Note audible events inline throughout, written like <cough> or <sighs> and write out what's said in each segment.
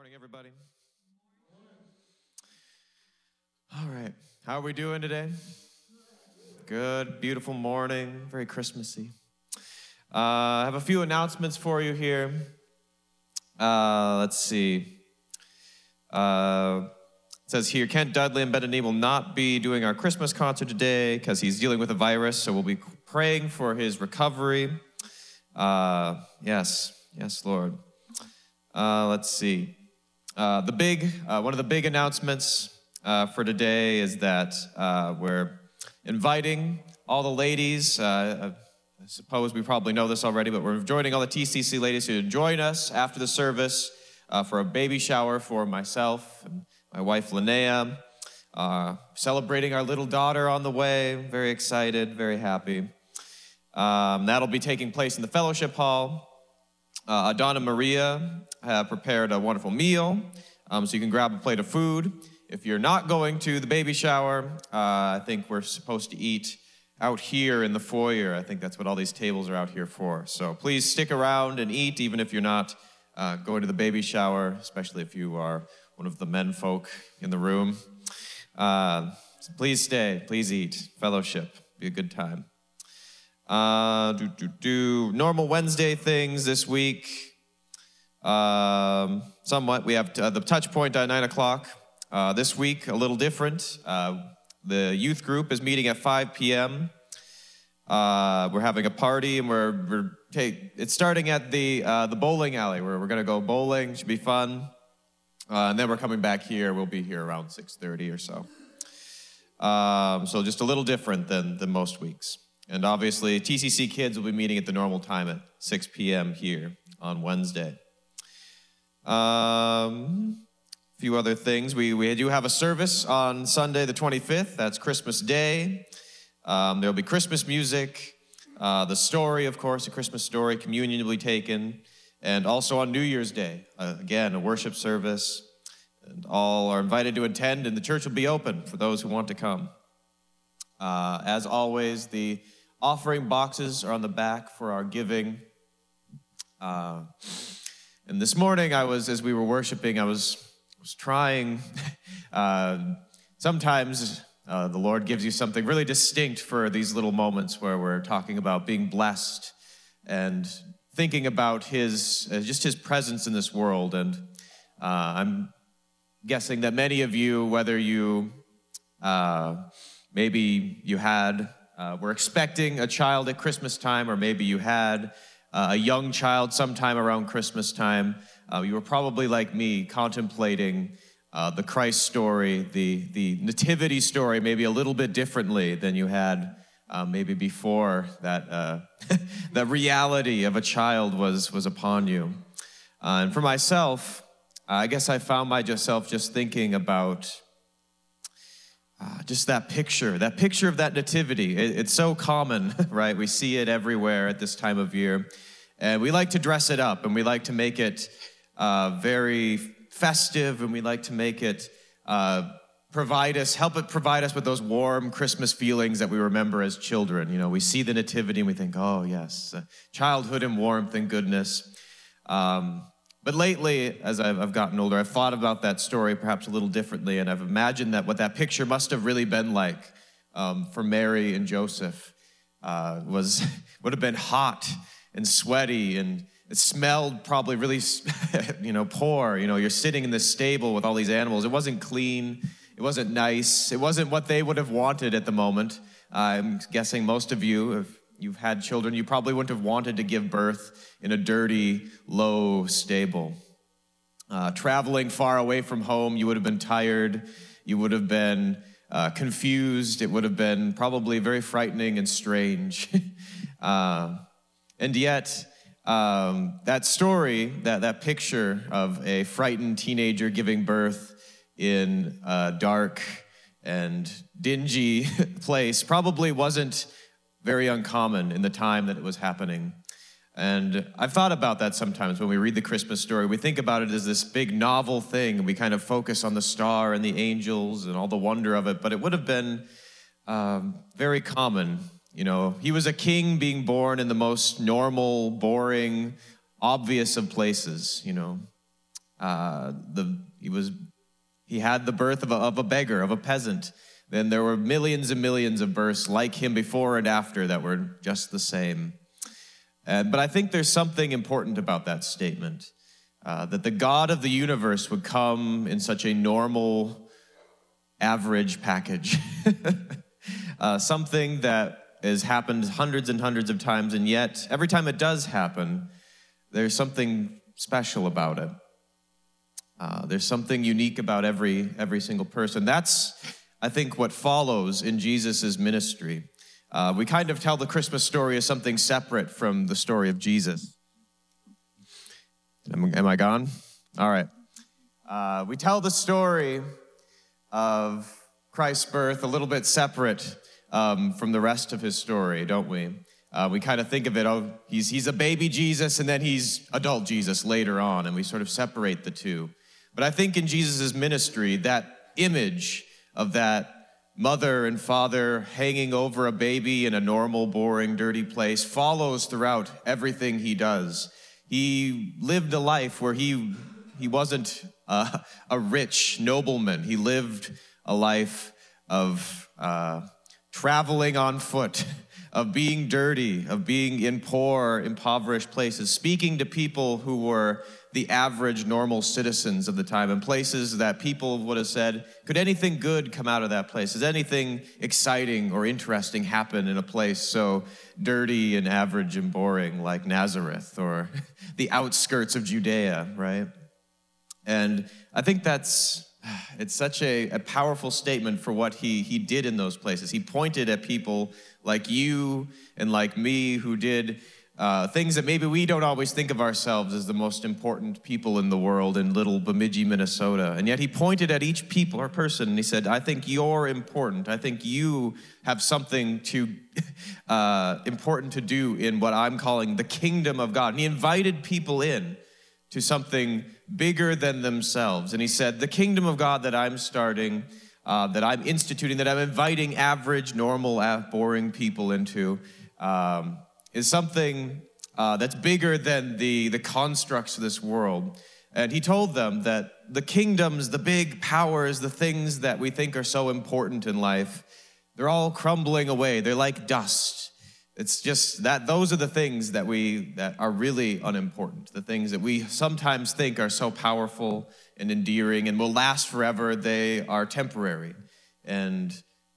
morning, everybody. All right. How are we doing today? Good, beautiful morning, very Christmassy. Uh, I have a few announcements for you here. Uh, let's see. Uh, it says here Kent Dudley and Bethany will not be doing our Christmas concert today because he's dealing with a virus, so we'll be praying for his recovery. Uh, yes, yes, Lord. Uh, let's see. Uh, the big, uh, one of the big announcements uh, for today is that uh, we're inviting all the ladies. Uh, I suppose we probably know this already, but we're joining all the TCC ladies to join us after the service uh, for a baby shower for myself and my wife Linnea. Celebrating our little daughter on the way. Very excited, very happy. Um, that'll be taking place in the fellowship hall. Uh, Adana Maria have prepared a wonderful meal, um, so you can grab a plate of food. If you're not going to the baby shower, uh, I think we're supposed to eat out here in the foyer. I think that's what all these tables are out here for. So please stick around and eat, even if you're not uh, going to the baby shower, especially if you are one of the men folk in the room. Uh, so please stay, please eat, fellowship, be a good time. Uh, do, do, do. Normal Wednesday things this week. Um, somewhat. We have uh, the touch point at 9 o'clock. Uh, this week, a little different. Uh, the youth group is meeting at 5 p.m. Uh, we're having a party and we're, we're take, it's starting at the, uh, the bowling alley where we're going to go bowling. Should be fun. Uh, and then we're coming back here. We'll be here around 6.30 or so. Um, so just a little different than, than most weeks. And obviously, TCC kids will be meeting at the normal time at 6 p.m. here on Wednesday. Um, a few other things. We, we do have a service on Sunday, the 25th. That's Christmas Day. Um, there'll be Christmas music, uh, the story, of course, a Christmas story. Communion will be taken. And also on New Year's Day, uh, again, a worship service. And all are invited to attend, and the church will be open for those who want to come. Uh, as always, the offering boxes are on the back for our giving. Uh, and this morning, I was, as we were worshiping, I was, was trying. <laughs> Uh, sometimes uh, the Lord gives you something really distinct for these little moments where we're talking about being blessed and thinking about His, uh, just His presence in this world. And uh, I'm guessing that many of you, whether you uh, maybe you had uh, were expecting a child at Christmas time, or maybe you had uh, a young child sometime around Christmas time. Uh, you were probably like me, contemplating uh, the Christ story, the, the nativity story, maybe a little bit differently than you had uh, maybe before that uh, <laughs> the reality of a child was, was upon you. And for myself, I guess I found myself just thinking about uh, just that picture, that picture of that nativity. It, it's so common, <laughs> right? We see it everywhere at this time of year. And we like to dress it up and we like to make it uh, very festive and we like to make it uh, provide us, help it provide us with those warm Christmas feelings that we remember as children. You know, we see the nativity and we think, oh, yes, uh, childhood and warmth and goodness. Um, but lately, as I've, I've, gotten older, I've thought about that story perhaps a little differently, and I've imagined that what that picture must have really been like um, for Mary and Joseph uh, was <laughs> would have been hot and sweaty, and it smelled probably really, <laughs> you know, poor. You know, you're sitting in this stable with all these animals. It wasn't clean. It wasn't nice. It wasn't what they would have wanted at the moment. I'm guessing most of you have you've had children, you probably wouldn't have wanted to give birth in a dirty, low stable. Uh, traveling far away from home, you would have been tired, you would have been uh, confused, it would have been probably very frightening and strange. uh, <laughs> and yet, um, that story, that, that picture of a frightened teenager giving birth in a dark and dingy <laughs> place probably wasn't very uncommon in the time that it was happening. And I've thought about that sometimes when we read the Christmas story. We think about it as this big novel thing, and we kind of focus on the star and the angels and all the wonder of it, but it would have been um, very common. You know, he was a king being born in the most normal, boring, obvious of places, you know. Uh, the, he, was, he had the birth of a, of a beggar, of a peasant. Then there were millions and millions of births like him before and after that were just the same. Uh, but I think there's something important about that statement uh, that the God of the universe would come in such a normal, average package. <laughs> uh, something that has happened hundreds and hundreds of times, and yet every time it does happen, there's something special about it. Uh, there's something unique about every every single person. That's, I think, what follows in Jesus' ministry. Uh, we kind of tell the Christmas story as something separate from the story of Jesus. Am, am I gone? All right. Uh, we tell the story of Christ's birth a little bit separate um, from the rest of his story, don't we? Uh, we kind of think of it, oh, he's, he's a baby Jesus and then he's adult Jesus later on, and we sort of separate the two. But I think in Jesus' ministry, that image of that mother and father hanging over a baby in a normal, boring, dirty place follows throughout everything he does. He lived a life where he, he wasn't a, a rich nobleman, he lived a life of uh, traveling on foot, <laughs> of being dirty, of being in poor, impoverished places, speaking to people who were the average normal citizens of the time in places that people would have said, could anything good come out of that place? Does anything exciting or interesting happen in a place so dirty and average and boring like Nazareth or <laughs> the outskirts of Judea, right? And I think that's <sighs> it's such a, a powerful statement for what he, he did in those places. He pointed at people like you and like me who did uh, things that maybe we don't always think of ourselves as the most important people in the world in little Bemidji, Minnesota. And yet he pointed at each people or person and he said, I think you're important. I think you have something to <laughs> uh, important to do in what I'm calling the kingdom of God. And he invited people in to something bigger than themselves. And he said, The kingdom of God that I'm starting, uh, that I'm instituting, that I'm inviting average, normal, boring people into, um, is something uh, that's bigger than the, the constructs of this world. And he told them that the kingdoms, the big powers, the things that we think are so important in life, they're all crumbling away. They're like dust. It's just that those are the things that we that are really unimportant. The things that we sometimes think are so powerful and endearing and will last forever. They are temporary and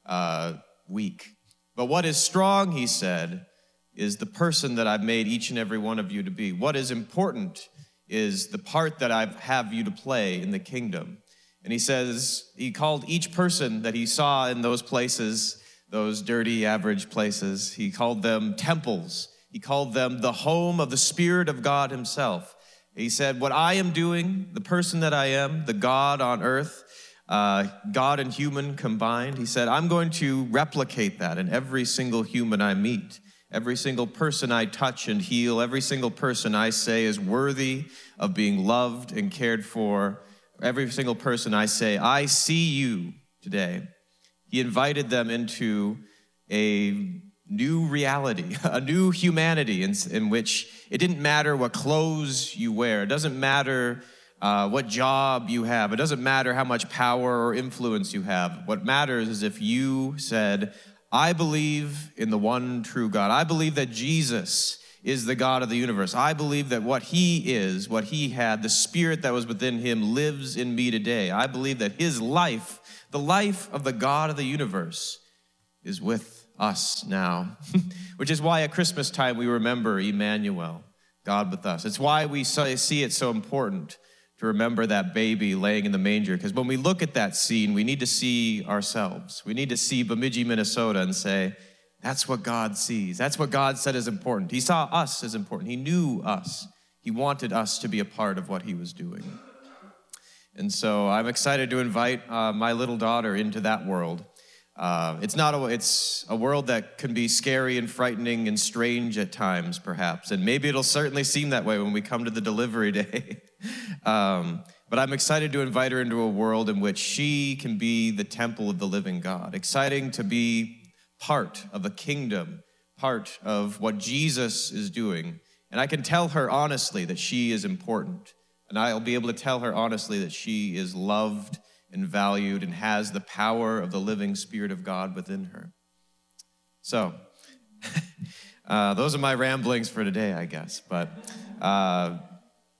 uh, weak. But what is strong, he said, is the person that I've made each and every one of you to be. What is important is the part that I have you to play in the kingdom. And he says, he called each person that he saw in those places those dirty, average places. He called them temples. He called them the home of the Spirit of God Himself. He said, What I am doing, the person that I am, the God on earth, uh, God and human combined, he said, I'm going to replicate that in every single human I meet. Every single person I touch and heal, every single person I say is worthy of being loved and cared for. Every single person I say, I see you today. He invited them into a new reality, <laughs> a new humanity in, in which it didn't matter what clothes you wear, it doesn't matter uh, what job you have, it doesn't matter how much power or influence you have. What matters is if you said, I believe in the one true God. I believe that Jesus is the God of the universe. I believe that what he is, what he had, the spirit that was within him lives in me today. I believe that his life the life of the God of the universe is with us now, <laughs> which is why at Christmas time we remember Emmanuel, God with us. It's why we see it so important to remember that baby laying in the manger, because when we look at that scene, we need to see ourselves. We need to see Bemidji, Minnesota, and say, that's what God sees. That's what God said is important. He saw us as important. He knew us. He wanted us to be a part of what He was doing. And so I'm excited to invite uh, my little daughter into that world. Uh, it's not a, it's a world that can be scary and frightening and strange at times, perhaps. And maybe it'll certainly seem that way when we come to the delivery <laughs> day. <laughs> um, but I'm excited to invite her into a world in which she can be the temple of the living God. Exciting to be part of a kingdom, part of what Jesus is doing. And I can tell her honestly that she is important and I'll be able to tell her honestly that she is loved and valued and has the power of the living Spirit of God within her. So, <laughs> uh, those are my ramblings for today, I guess. But uh,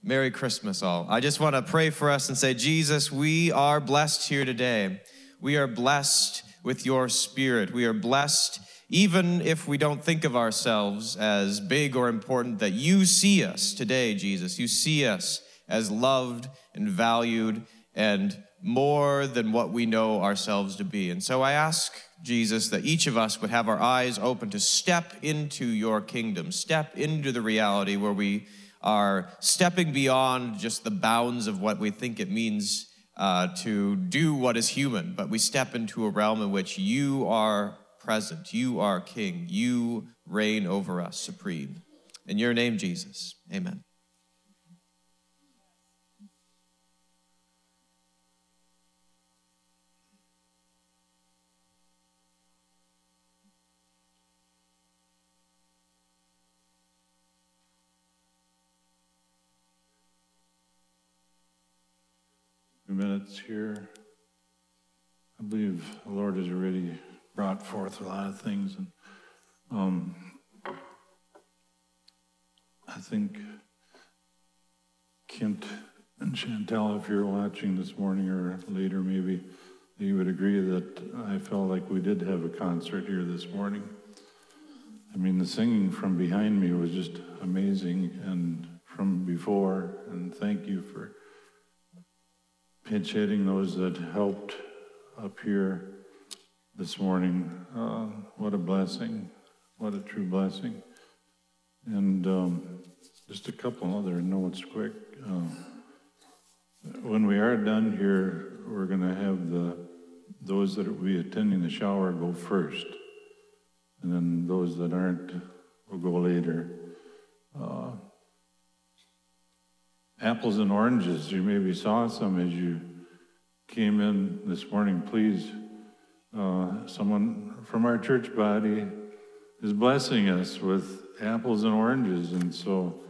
Merry Christmas, all. I just want to pray for us and say, Jesus, we are blessed here today. We are blessed with your Spirit. We are blessed even if we don't think of ourselves as big or important, that you see us today, Jesus. You see us as loved and valued and more than what we know ourselves to be. And so I ask, Jesus, that each of us would have our eyes open to step into your kingdom, step into the reality where we are stepping beyond just the bounds of what we think it means uh, to do what is human, but we step into a realm in which you are present, you are king, you reign over us supreme. In your name, Jesus, amen. Minutes here. I believe the Lord has already brought forth a lot of things, and um, I think Kent and Chantel, if you're watching this morning or later, maybe you would agree that I felt like we did have a concert here this morning. I mean, the singing from behind me was just amazing, and from before, and thank you for pinch hitting those that helped up here this morning. Uh, what a blessing. What a true blessing. And um, just a couple other notes quick. Uh, when we are done here, we're going to have the those that will be attending the shower go first, and then those that aren't will go later. Uh, apples and oranges. You maybe saw some as you came in this morning. Please, uh, someone from our church body is blessing us with apples and oranges. And so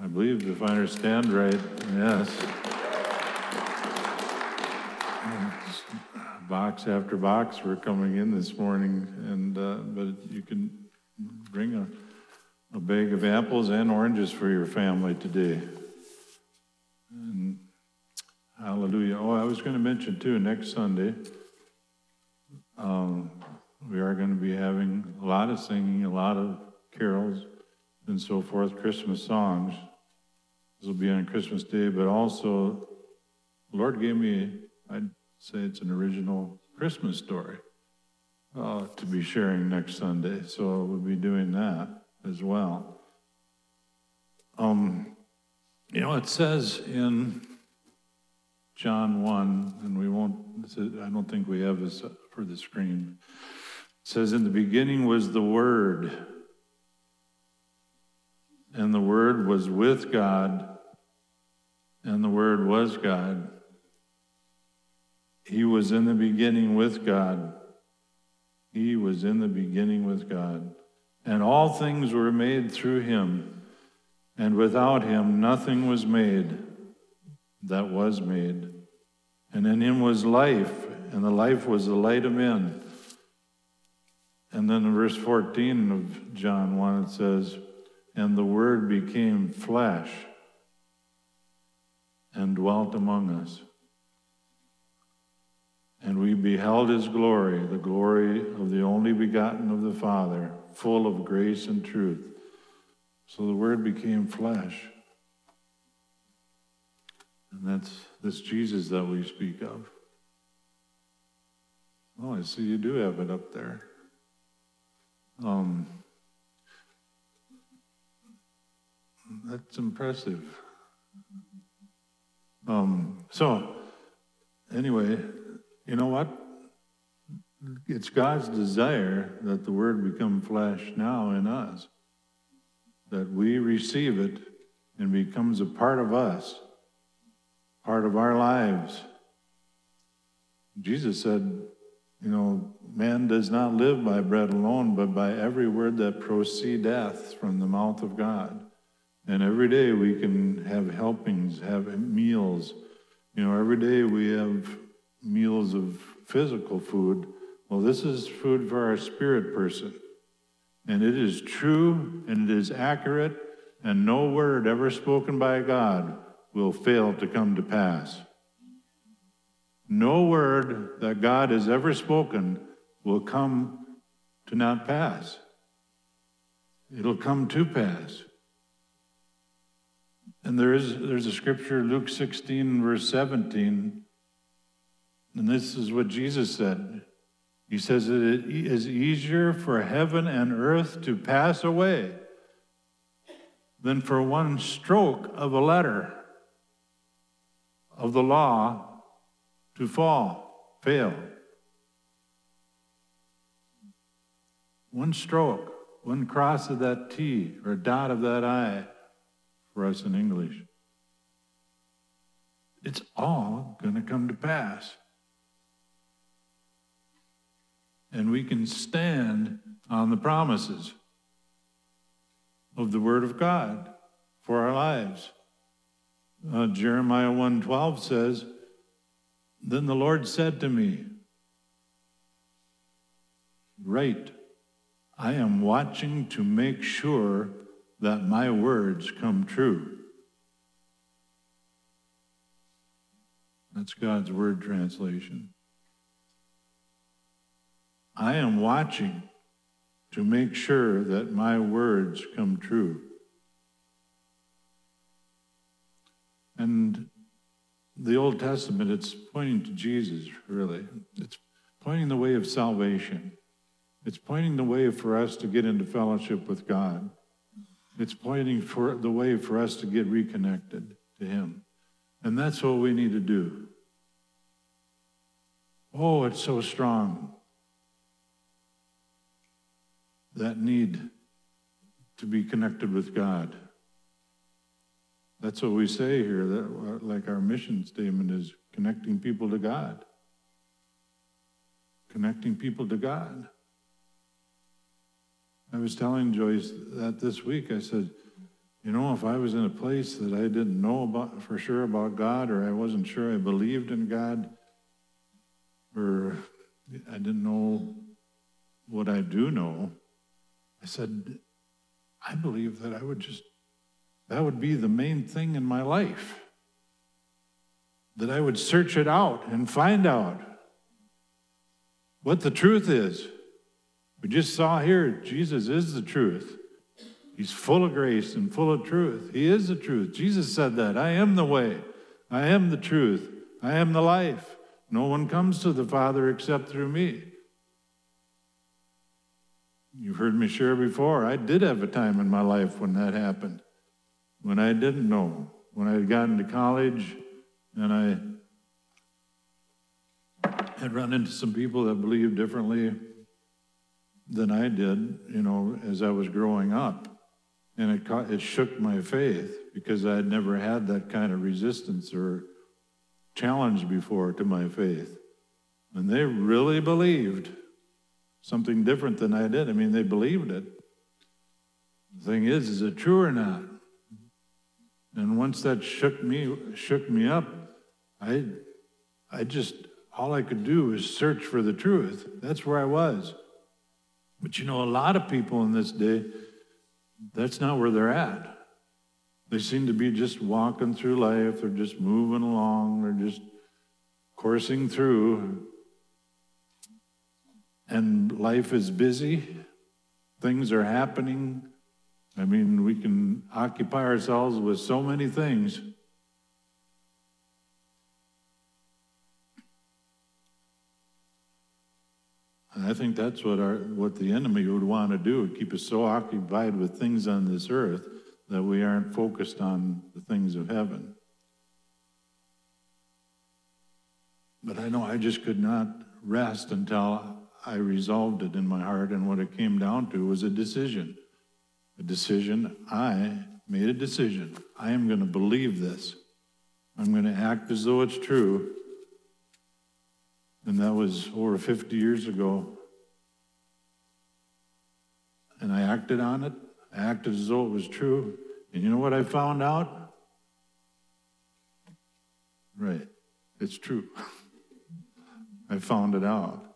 I believe, if I understand right, yes. box after box were coming in this morning, and uh, but you can bring a, a bag of apples and oranges for your family today. Hallelujah. Oh, I was going to mention too, next Sunday, um, we are going to be having a lot of singing, a lot of carols, and so forth, Christmas songs. This will be on Christmas Day, but also, Lord gave me, I'd say it's an original Christmas story uh, to be sharing next Sunday. So we'll be doing that as well. Um, you know, it says in John 1, and we won't, I don't think we have this for the screen. It says, In the beginning was the Word, and the Word was with God, and the Word was God. He was in the beginning with God. He was in the beginning with God. And all things were made through him and without him, nothing was made that was made. And in him was life, and the life was the light of men. And then in verse 14 of John 1, it says, And the Word became flesh and dwelt among us. And we beheld his glory, the glory of the only begotten of the Father, full of grace and truth. So the Word became flesh. And that's this Jesus that we speak of. Oh, I see you do have it up there. Um, that's impressive. Um, so, anyway, you know what? It's God's desire that the Word become flesh now in us that we receive it and becomes a part of us, part of our lives. Jesus said, you know, man does not live by bread alone, but by every word that proceedeth from the mouth of God. And every day we can have helpings, have meals. You know, every day we have meals of physical food. Well, this is food for our spirit person. And it is true and it is accurate, and no word ever spoken by God will fail to come to pass. No word that God has ever spoken will come to not pass. It'll come to pass. And there is there's a scripture, Luke 16, verse 17, and this is what Jesus said. He says that it is easier for heaven and earth to pass away than for one stroke of a letter of the law to fall, fail. One stroke, one cross of that T or dot of that I for us in English. It's all going to come to pass. And we can stand on the promises of the Word of God for our lives. Uh, Jeremiah 1:12 says, "Then the Lord said to me, Write, I am watching to make sure that my words come true. That's God's word translation. I am watching to make sure that my words come true. And the Old Testament, it's pointing to Jesus, really. It's pointing the way of salvation. It's pointing the way for us to get into fellowship with God. It's pointing for the way for us to get reconnected to Him. And that's what we need to do. Oh, it's so strong. That need to be connected with God. That's what we say here, that uh, like our mission statement is connecting people to God. Connecting people to God. I was telling Joyce that this week. I said, you know, if I was in a place that I didn't know about for sure about God, or I wasn't sure I believed in God, or I didn't know what I do know, I said, I believe that I would just, that would be the main thing in my life. That I would search it out and find out what the truth is. We just saw here, Jesus is the truth. He's full of grace and full of truth. He is the truth. Jesus said that. I am the way. I am the truth. I am the life. No one comes to the Father except through me. You've heard me share before. I did have a time in my life when that happened, when I didn't know, when I had gotten to college and I had run into some people that believed differently than I did, you know, as I was growing up. And it, caught, it shook my faith because I had never had that kind of resistance or challenge before to my faith. And they really believed something different than I did. I mean, they believed it. The thing is, is it true or not? And once that shook me, shook me up, I, I just all I could do was search for the truth. That's where I was. But you know, a lot of people in this day, that's not where they're at. They seem to be just walking through life, they're just moving along, they're just coursing through. And life is busy, things are happening. I mean, we can occupy ourselves with so many things. And I think that's what our what the enemy would want to do, keep us so occupied with things on this earth that we aren't focused on the things of heaven. But I know I just could not rest until I resolved it in my heart, and what it came down to was a decision. A decision. I made a decision. I am going to believe this. I'm going to act as though it's true. And that was over 50 years ago. And I acted on it. I acted as though it was true. And you know what I found out? Right, it's true. <laughs> I found it out.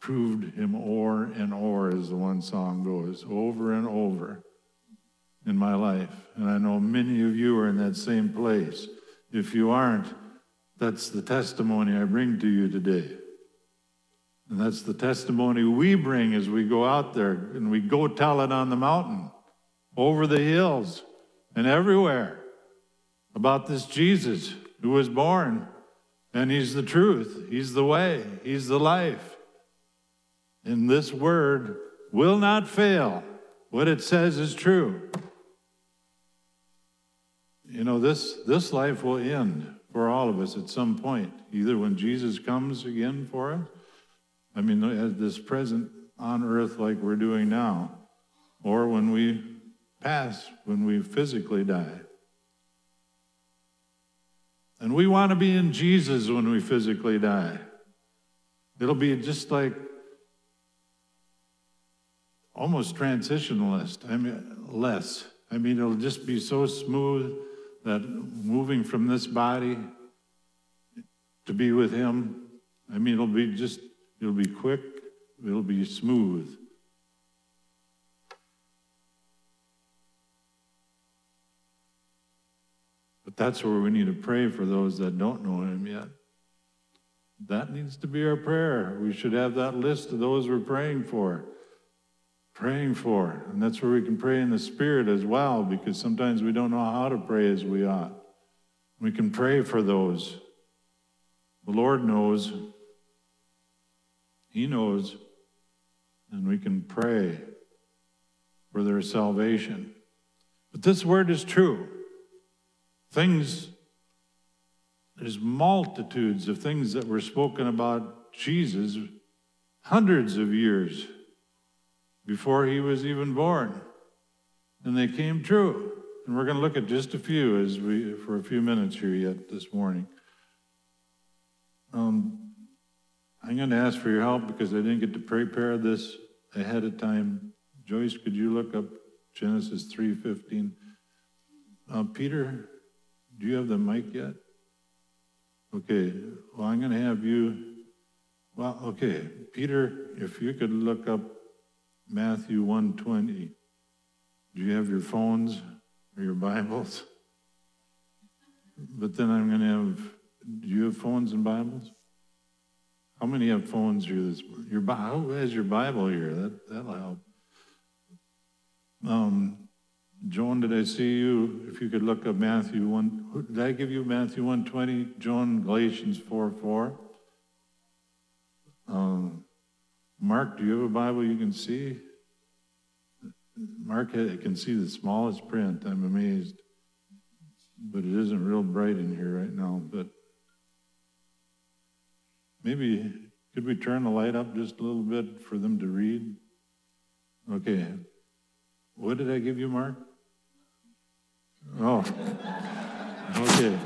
Proved him o'er and o'er, as the one song goes, over and over in my life. And I know many of you are in that same place. If you aren't, that's the testimony I bring to you today. And that's the testimony we bring as we go out there and we go tell it on the mountain, over the hills, and everywhere about this Jesus who was born. And he's the truth, he's the way, he's the life. And this word will not fail. What it says is true. You know, this, this life will end for all of us at some point, either when Jesus comes again for us, I mean, at this present on earth like we're doing now, or when we pass, when we physically die. And we want to be in Jesus when we physically die. It'll be just like almost transitionalist. I mean, less. I mean, it'll just be so smooth that moving from this body to be with Him, I mean, it'll be just, it'll be quick, it'll be smooth. But that's where we need to pray for those that don't know Him yet. That needs to be our prayer. We should have that list of those we're praying for praying for. And that's where we can pray in the Spirit as well, because sometimes we don't know how to pray as we ought. We can pray for those. The Lord knows, He knows, and we can pray for their salvation. But this word is true. Things, there's multitudes of things that were spoken about Jesus hundreds of years before he was even born. And they came true. And we're going to look at just a few as we for a few minutes here yet this morning. Um, I'm going to ask for your help because I didn't get to prepare this ahead of time. Joyce, could you look up Genesis 3:15? Uh, Peter, do you have the mic yet? Okay. Well, I'm going to have you. Well, okay, Peter, if you could look up Matthew 120. Do you have your phones or your Bibles? But then I'm going to have, do you have phones and Bibles? How many have phones here this your Who has your Bible here? That, that'll help. Um, Joan, did I see you? If you could look up Matthew 1. Did I give you Matthew 120? Joan, Galatians 4 4. Um, Mark, do you have a Bible you can see? Mark can see the smallest print. I'm amazed. But it isn't real bright in here right now. But maybe could we turn the light up just a little bit for them to read? Okay. What did I give you, Mark? Oh. <laughs> Okay.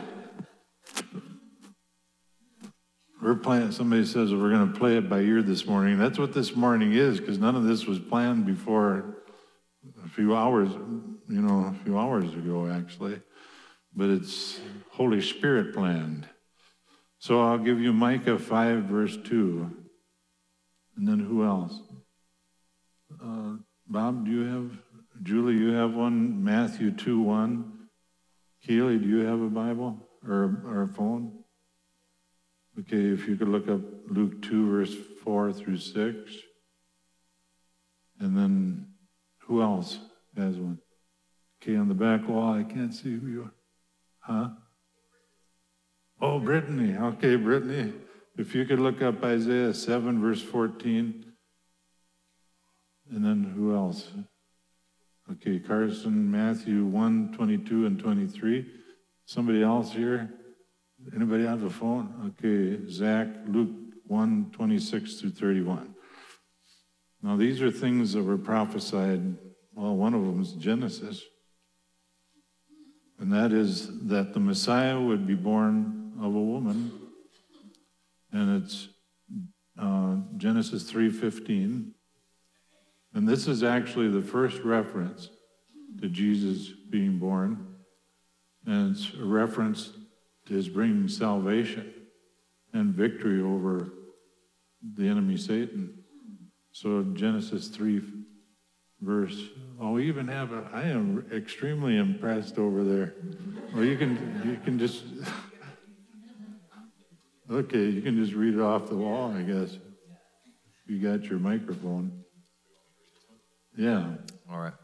We're playing, somebody says we're going to play it by ear this morning. That's what this morning is, because none of this was planned before a few hours, you know, a few hours ago, actually. But it's Holy Spirit planned. So I'll give you Micah 5, verse 2. And then who else? Uh, Bob, do you have, Julie, you have one? Matthew 2, 1. Keely, do you have a Bible or, or a phone? Okay, if you could look up Luke 2, verse 4 through 6. And then who else has one? Okay, on the back wall, I can't see who you are. Huh? Oh, Brittany. Okay, Brittany. If you could look up Isaiah 7, verse 14. And then who else? Okay, Carson, Matthew 1, 22 and 23. Somebody else here? Anybody have a phone? Okay, Zach, Luke 1 26 through 31. Now, these are things that were prophesied. Well, one of them is Genesis, and that is that the Messiah would be born of a woman, and it's uh, Genesis 3:15, and this is actually the first reference to Jesus being born, and it's a reference his bringing salvation and victory over the enemy Satan. So Genesis 3, verse, oh, we even have a, I am extremely impressed over there. Well, you can, you can just, okay, you can just read it off the wall, I guess. You got your microphone. Yeah. All right.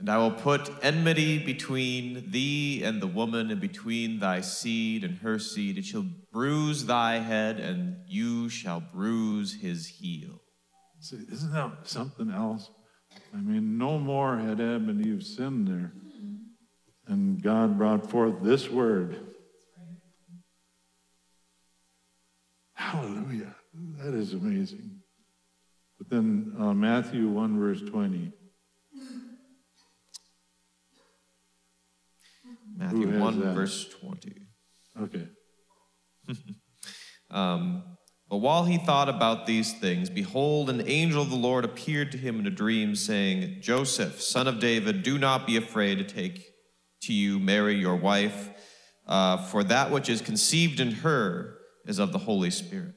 And I will put enmity between thee and the woman, and between thy seed and her seed. It shall bruise thy head, and you shall bruise his heel. See, isn't that something else? I mean, no more had Adam and Eve sinned there. And God brought forth this word. Hallelujah. That is amazing. But then uh, Matthew 1, verse 20. Matthew 1, that? verse 20. Okay. <laughs> Um, but while he thought about these things, behold, an angel of the Lord appeared to him in a dream, saying, Joseph, son of David, do not be afraid to take to you Mary, your wife, uh, for that which is conceived in her is of the Holy Spirit.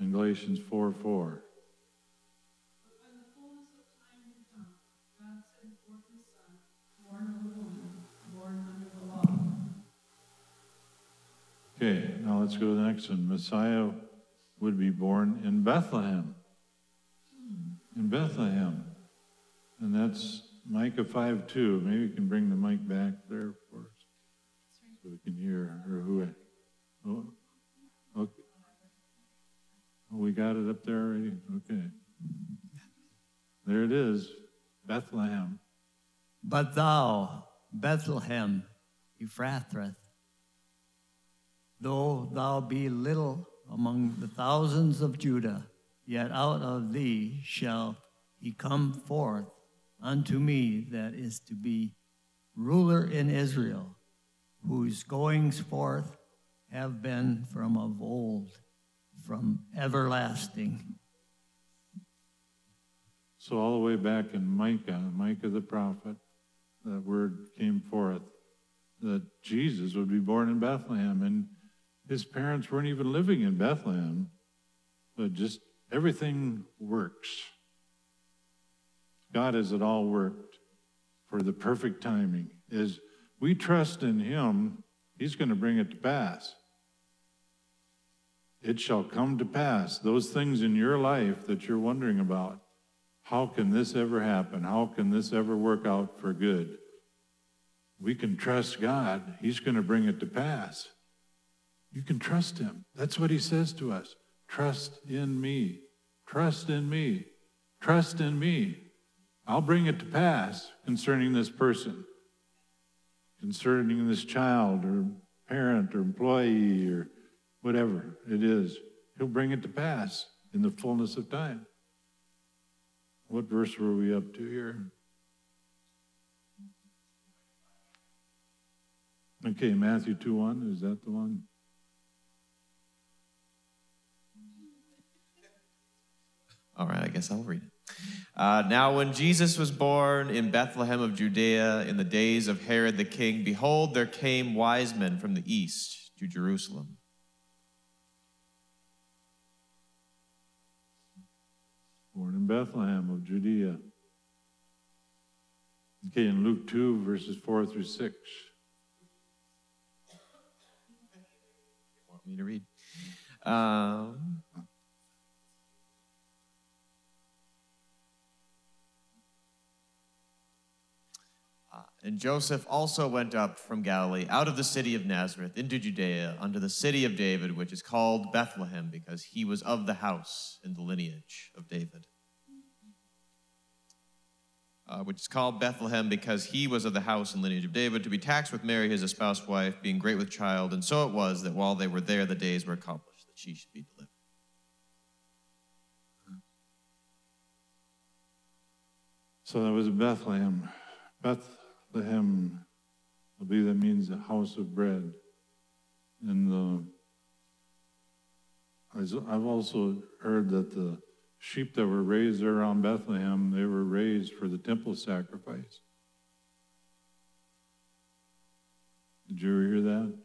In Galatians 4, 4. Okay, now let's go to the next one. Messiah would be born in Bethlehem. In Bethlehem. And that's Micah 5 2. Maybe you can bring the mic back there for us so we can hear or who. Oh, okay. Oh, we got it up there already? Okay. There it is Bethlehem. But thou, Bethlehem, Ephrathah, though thou be little among the thousands of Judah, yet out of thee shall he come forth unto me that is to be ruler in Israel, whose goings forth have been from of old, from everlasting. So, all the way back in Micah, Micah the prophet, that word came forth that Jesus would be born in Bethlehem. And his parents weren't even living in Bethlehem, but just everything works. God has it all worked for the perfect timing. As we trust in him, he's going to bring it to pass. It shall come to pass. Those things in your life that you're wondering about. How can this ever happen? How can this ever work out for good? We can trust God. He's going to bring it to pass. You can trust Him. That's what He says to us. Trust in me. Trust in me. Trust in me. I'll bring it to pass concerning this person, concerning this child or parent or employee or whatever it is. He'll bring it to pass in the fullness of time. What verse were we up to here? Okay, Matthew 2 1, is that the one? All right, I guess I'll read it. Uh, now, when Jesus was born in Bethlehem of Judea in the days of Herod the king, behold, there came wise men from the east to Jerusalem. Born in Bethlehem of Judea. Okay, in Luke 2, verses 4 through 6. You Want me to read? Um, and Joseph also went up from Galilee out of the city of Nazareth into Judea unto the city of David, which is called Bethlehem, because he was of the house and the lineage of David. Uh, which is called Bethlehem because he was of the house and lineage of David, to be taxed with Mary, his espoused wife, being great with child. And so it was that while they were there, the days were accomplished that she should be delivered. So that was Bethlehem. Bethlehem, I believe that means the house of bread. And uh, the, I've also heard that the sheep that were raised there around Bethlehem, they were raised for the temple sacrifice. Did you hear that?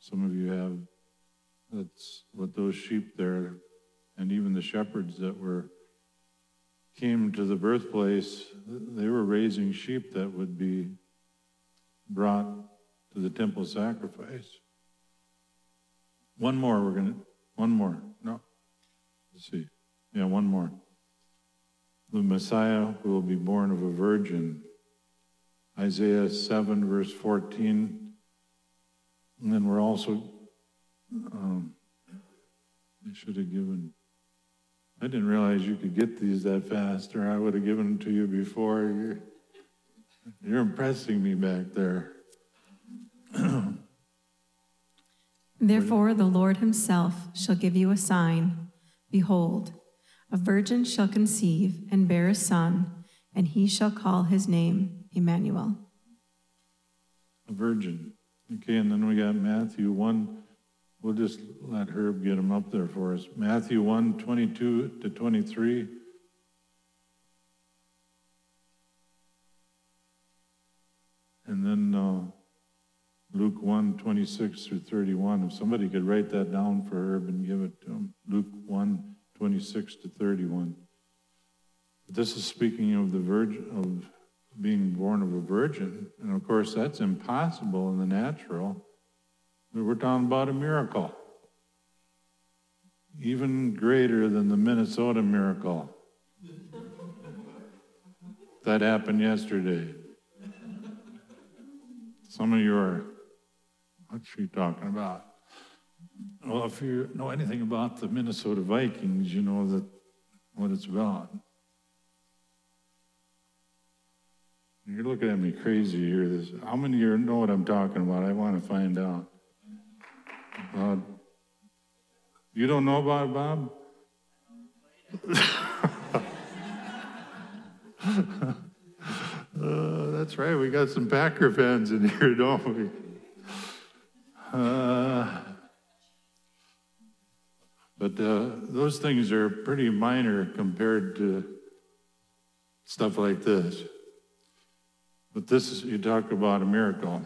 Some of you have. That's what those sheep there, and even the shepherds that were came to the birthplace, they were raising sheep that would be brought to the temple sacrifice. One more, we're going to, one more. No. Let's see. Yeah, one more. The Messiah who will be born of a virgin. Isaiah 7, verse 14. And then we're also, um, I should have given, I didn't realize you could get these that fast, or I would have given them to you before. You're, you're impressing me back there. <clears throat> Therefore, the Lord himself shall give you a sign. Behold, a virgin shall conceive and bear a son, and he shall call his name Emmanuel. A virgin. Okay, and then we got Matthew 1. We'll just let Herb get them up there for us. Matthew 1 22 to 23. And then uh, Luke 1 26 through 31. If somebody could write that down for Herb and give it to him. Luke 1 26 to 31. This is speaking of the virgin, of being born of a virgin. And of course, that's impossible in the natural. But we're talking about a miracle. Even greater than the Minnesota miracle. that happened yesterday. Some of you are, what's she talking about? Well, if you know anything about the Minnesota Vikings, you know that what it's about. You're looking at me crazy here. This, how many of you know what I'm talking about? I want to find out. Uh, you don't know about Bob? <laughs> uh, that's right. We got some Packer fans in here, don't we? Uh, but uh, those things are pretty minor compared to stuff like this. But this is, you talk about a miracle.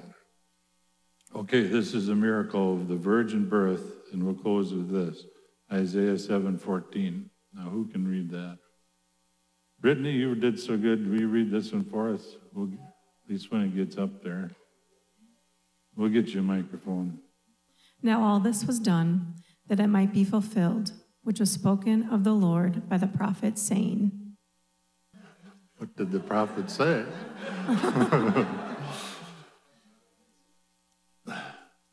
Okay, this is a miracle of the virgin birth, and we'll close with this Isaiah 7:14. Now, who can read that? Brittany, you did so good. Will you read this one for us? We'll, at least when it gets up there. We'll get you a microphone. Now all this was done that it might be fulfilled, which was spoken of the Lord by the prophet, saying, What did the prophet say? <laughs>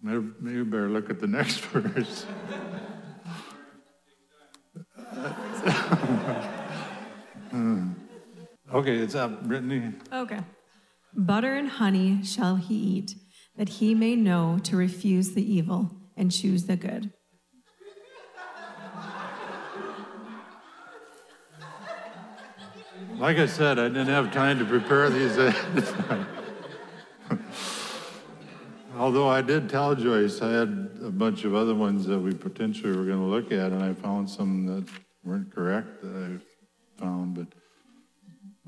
maybe, maybe better look at the next <laughs> verse. <laughs> okay, it's up, Brittany. Okay. Butter and honey shall he eat, that he may know to refuse the evil and choose the good. Like I said, I didn't have time to prepare these. <laughs> Although I did tell Joyce I had a bunch of other ones that we potentially were going to look at, and I found some that weren't correct that I found. But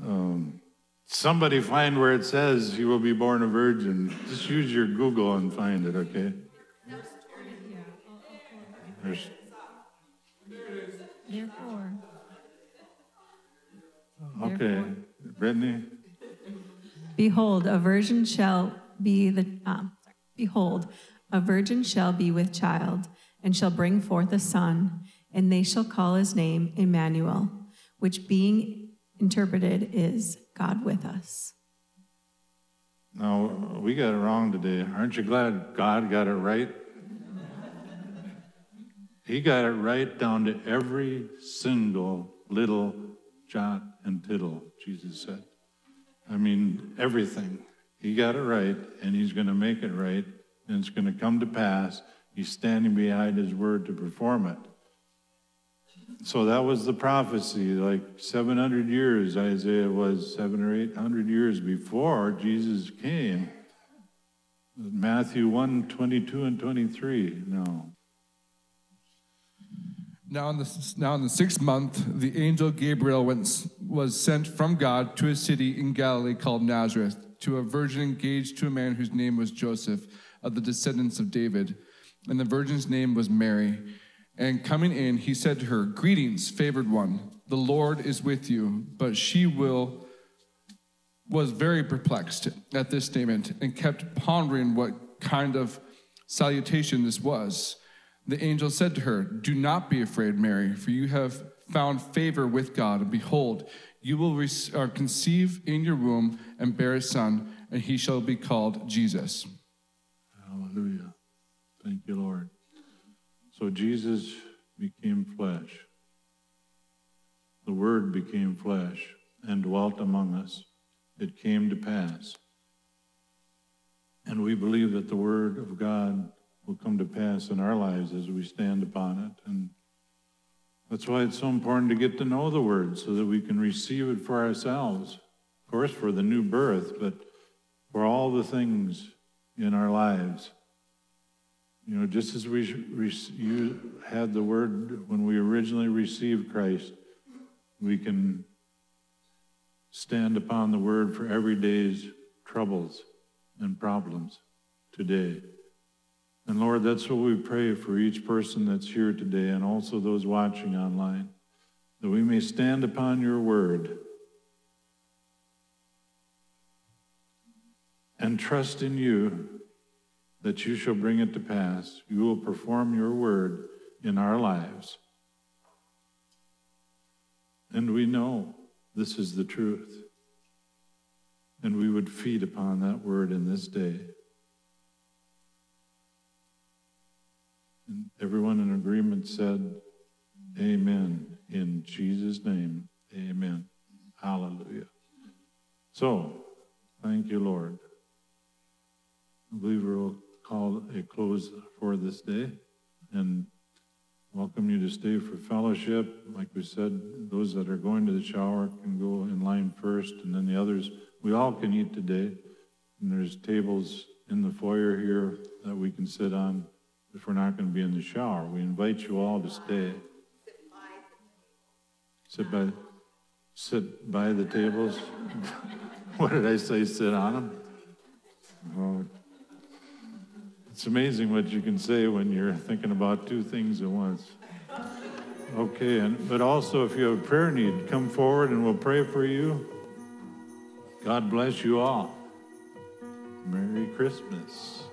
um, somebody find where it says he will be born a virgin. Just use your Google and find it, okay? There's, Therefore, okay, Brittany. behold, a virgin shall be the um. Behold, a virgin shall be with child, and shall bring forth a son, and they shall call his name Emmanuel, which being interpreted is God with us. Now, we got it wrong today. Aren't you glad God got it right? He got it right down to every single little jot and tittle, Jesus said. I mean, everything. He got it right, and he's going to make it right, and it's going to come to pass. He's standing behind his word to perform it. So that was the prophecy, like 700 years, Isaiah was seven or 800 years before Jesus came. Matthew 1 22 and 23. No. Now in, the, now in the sixth month, the angel Gabriel went, was sent from God to a city in Galilee called Nazareth, to a virgin engaged to a man whose name was Joseph, of the descendants of David. And the virgin's name was Mary. And coming in, he said to her, Greetings, favored one, the Lord is with you. But she will was very perplexed at this statement and kept pondering what kind of salutation this was. The angel said to her, Do not be afraid, Mary, for you have found favor with God. And behold, you will uh, conceive in your womb and bear a son, and he shall be called Jesus. Hallelujah. Thank you, Lord. So Jesus became flesh. The Word became flesh and dwelt among us. It came to pass. And we believe that the Word of God will come to pass in our lives as we stand upon it. And that's why it's so important to get to know the Word so that we can receive it for ourselves. Of course, for the new birth, but for all the things in our lives. You know, just as we you had the Word when we originally received Christ, we can stand upon the Word for every day's troubles and problems today. And Lord, that's what we pray for each person that's here today and also those watching online, that we may stand upon your word and trust in you that you shall bring it to pass. You will perform your word in our lives. And we know this is the truth. And we would feed upon that word in this day. And everyone in agreement said, Amen. In Jesus' name, amen. Hallelujah. So, thank you, Lord. I believe we'll call a close for this day and welcome you to stay for fellowship. Like we said, those that are going to the shower can go in line first, and then the others, we all can eat today. And there's tables in the foyer here that we can sit on if we're not going to be in the shower. We invite you all to stay. Sit by, sit by the tables. <laughs> what did I say? Sit on them. Oh, it's amazing what you can say when you're thinking about two things at once. Okay, and but also if you have a prayer need, come forward and we'll pray for you. God bless you all. Merry Christmas.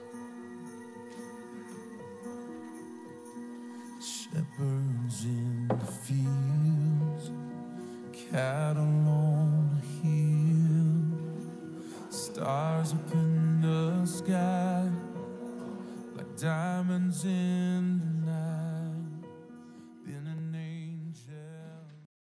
Shepherds in the fields, cattle on a hill, stars up in the sky, like diamonds in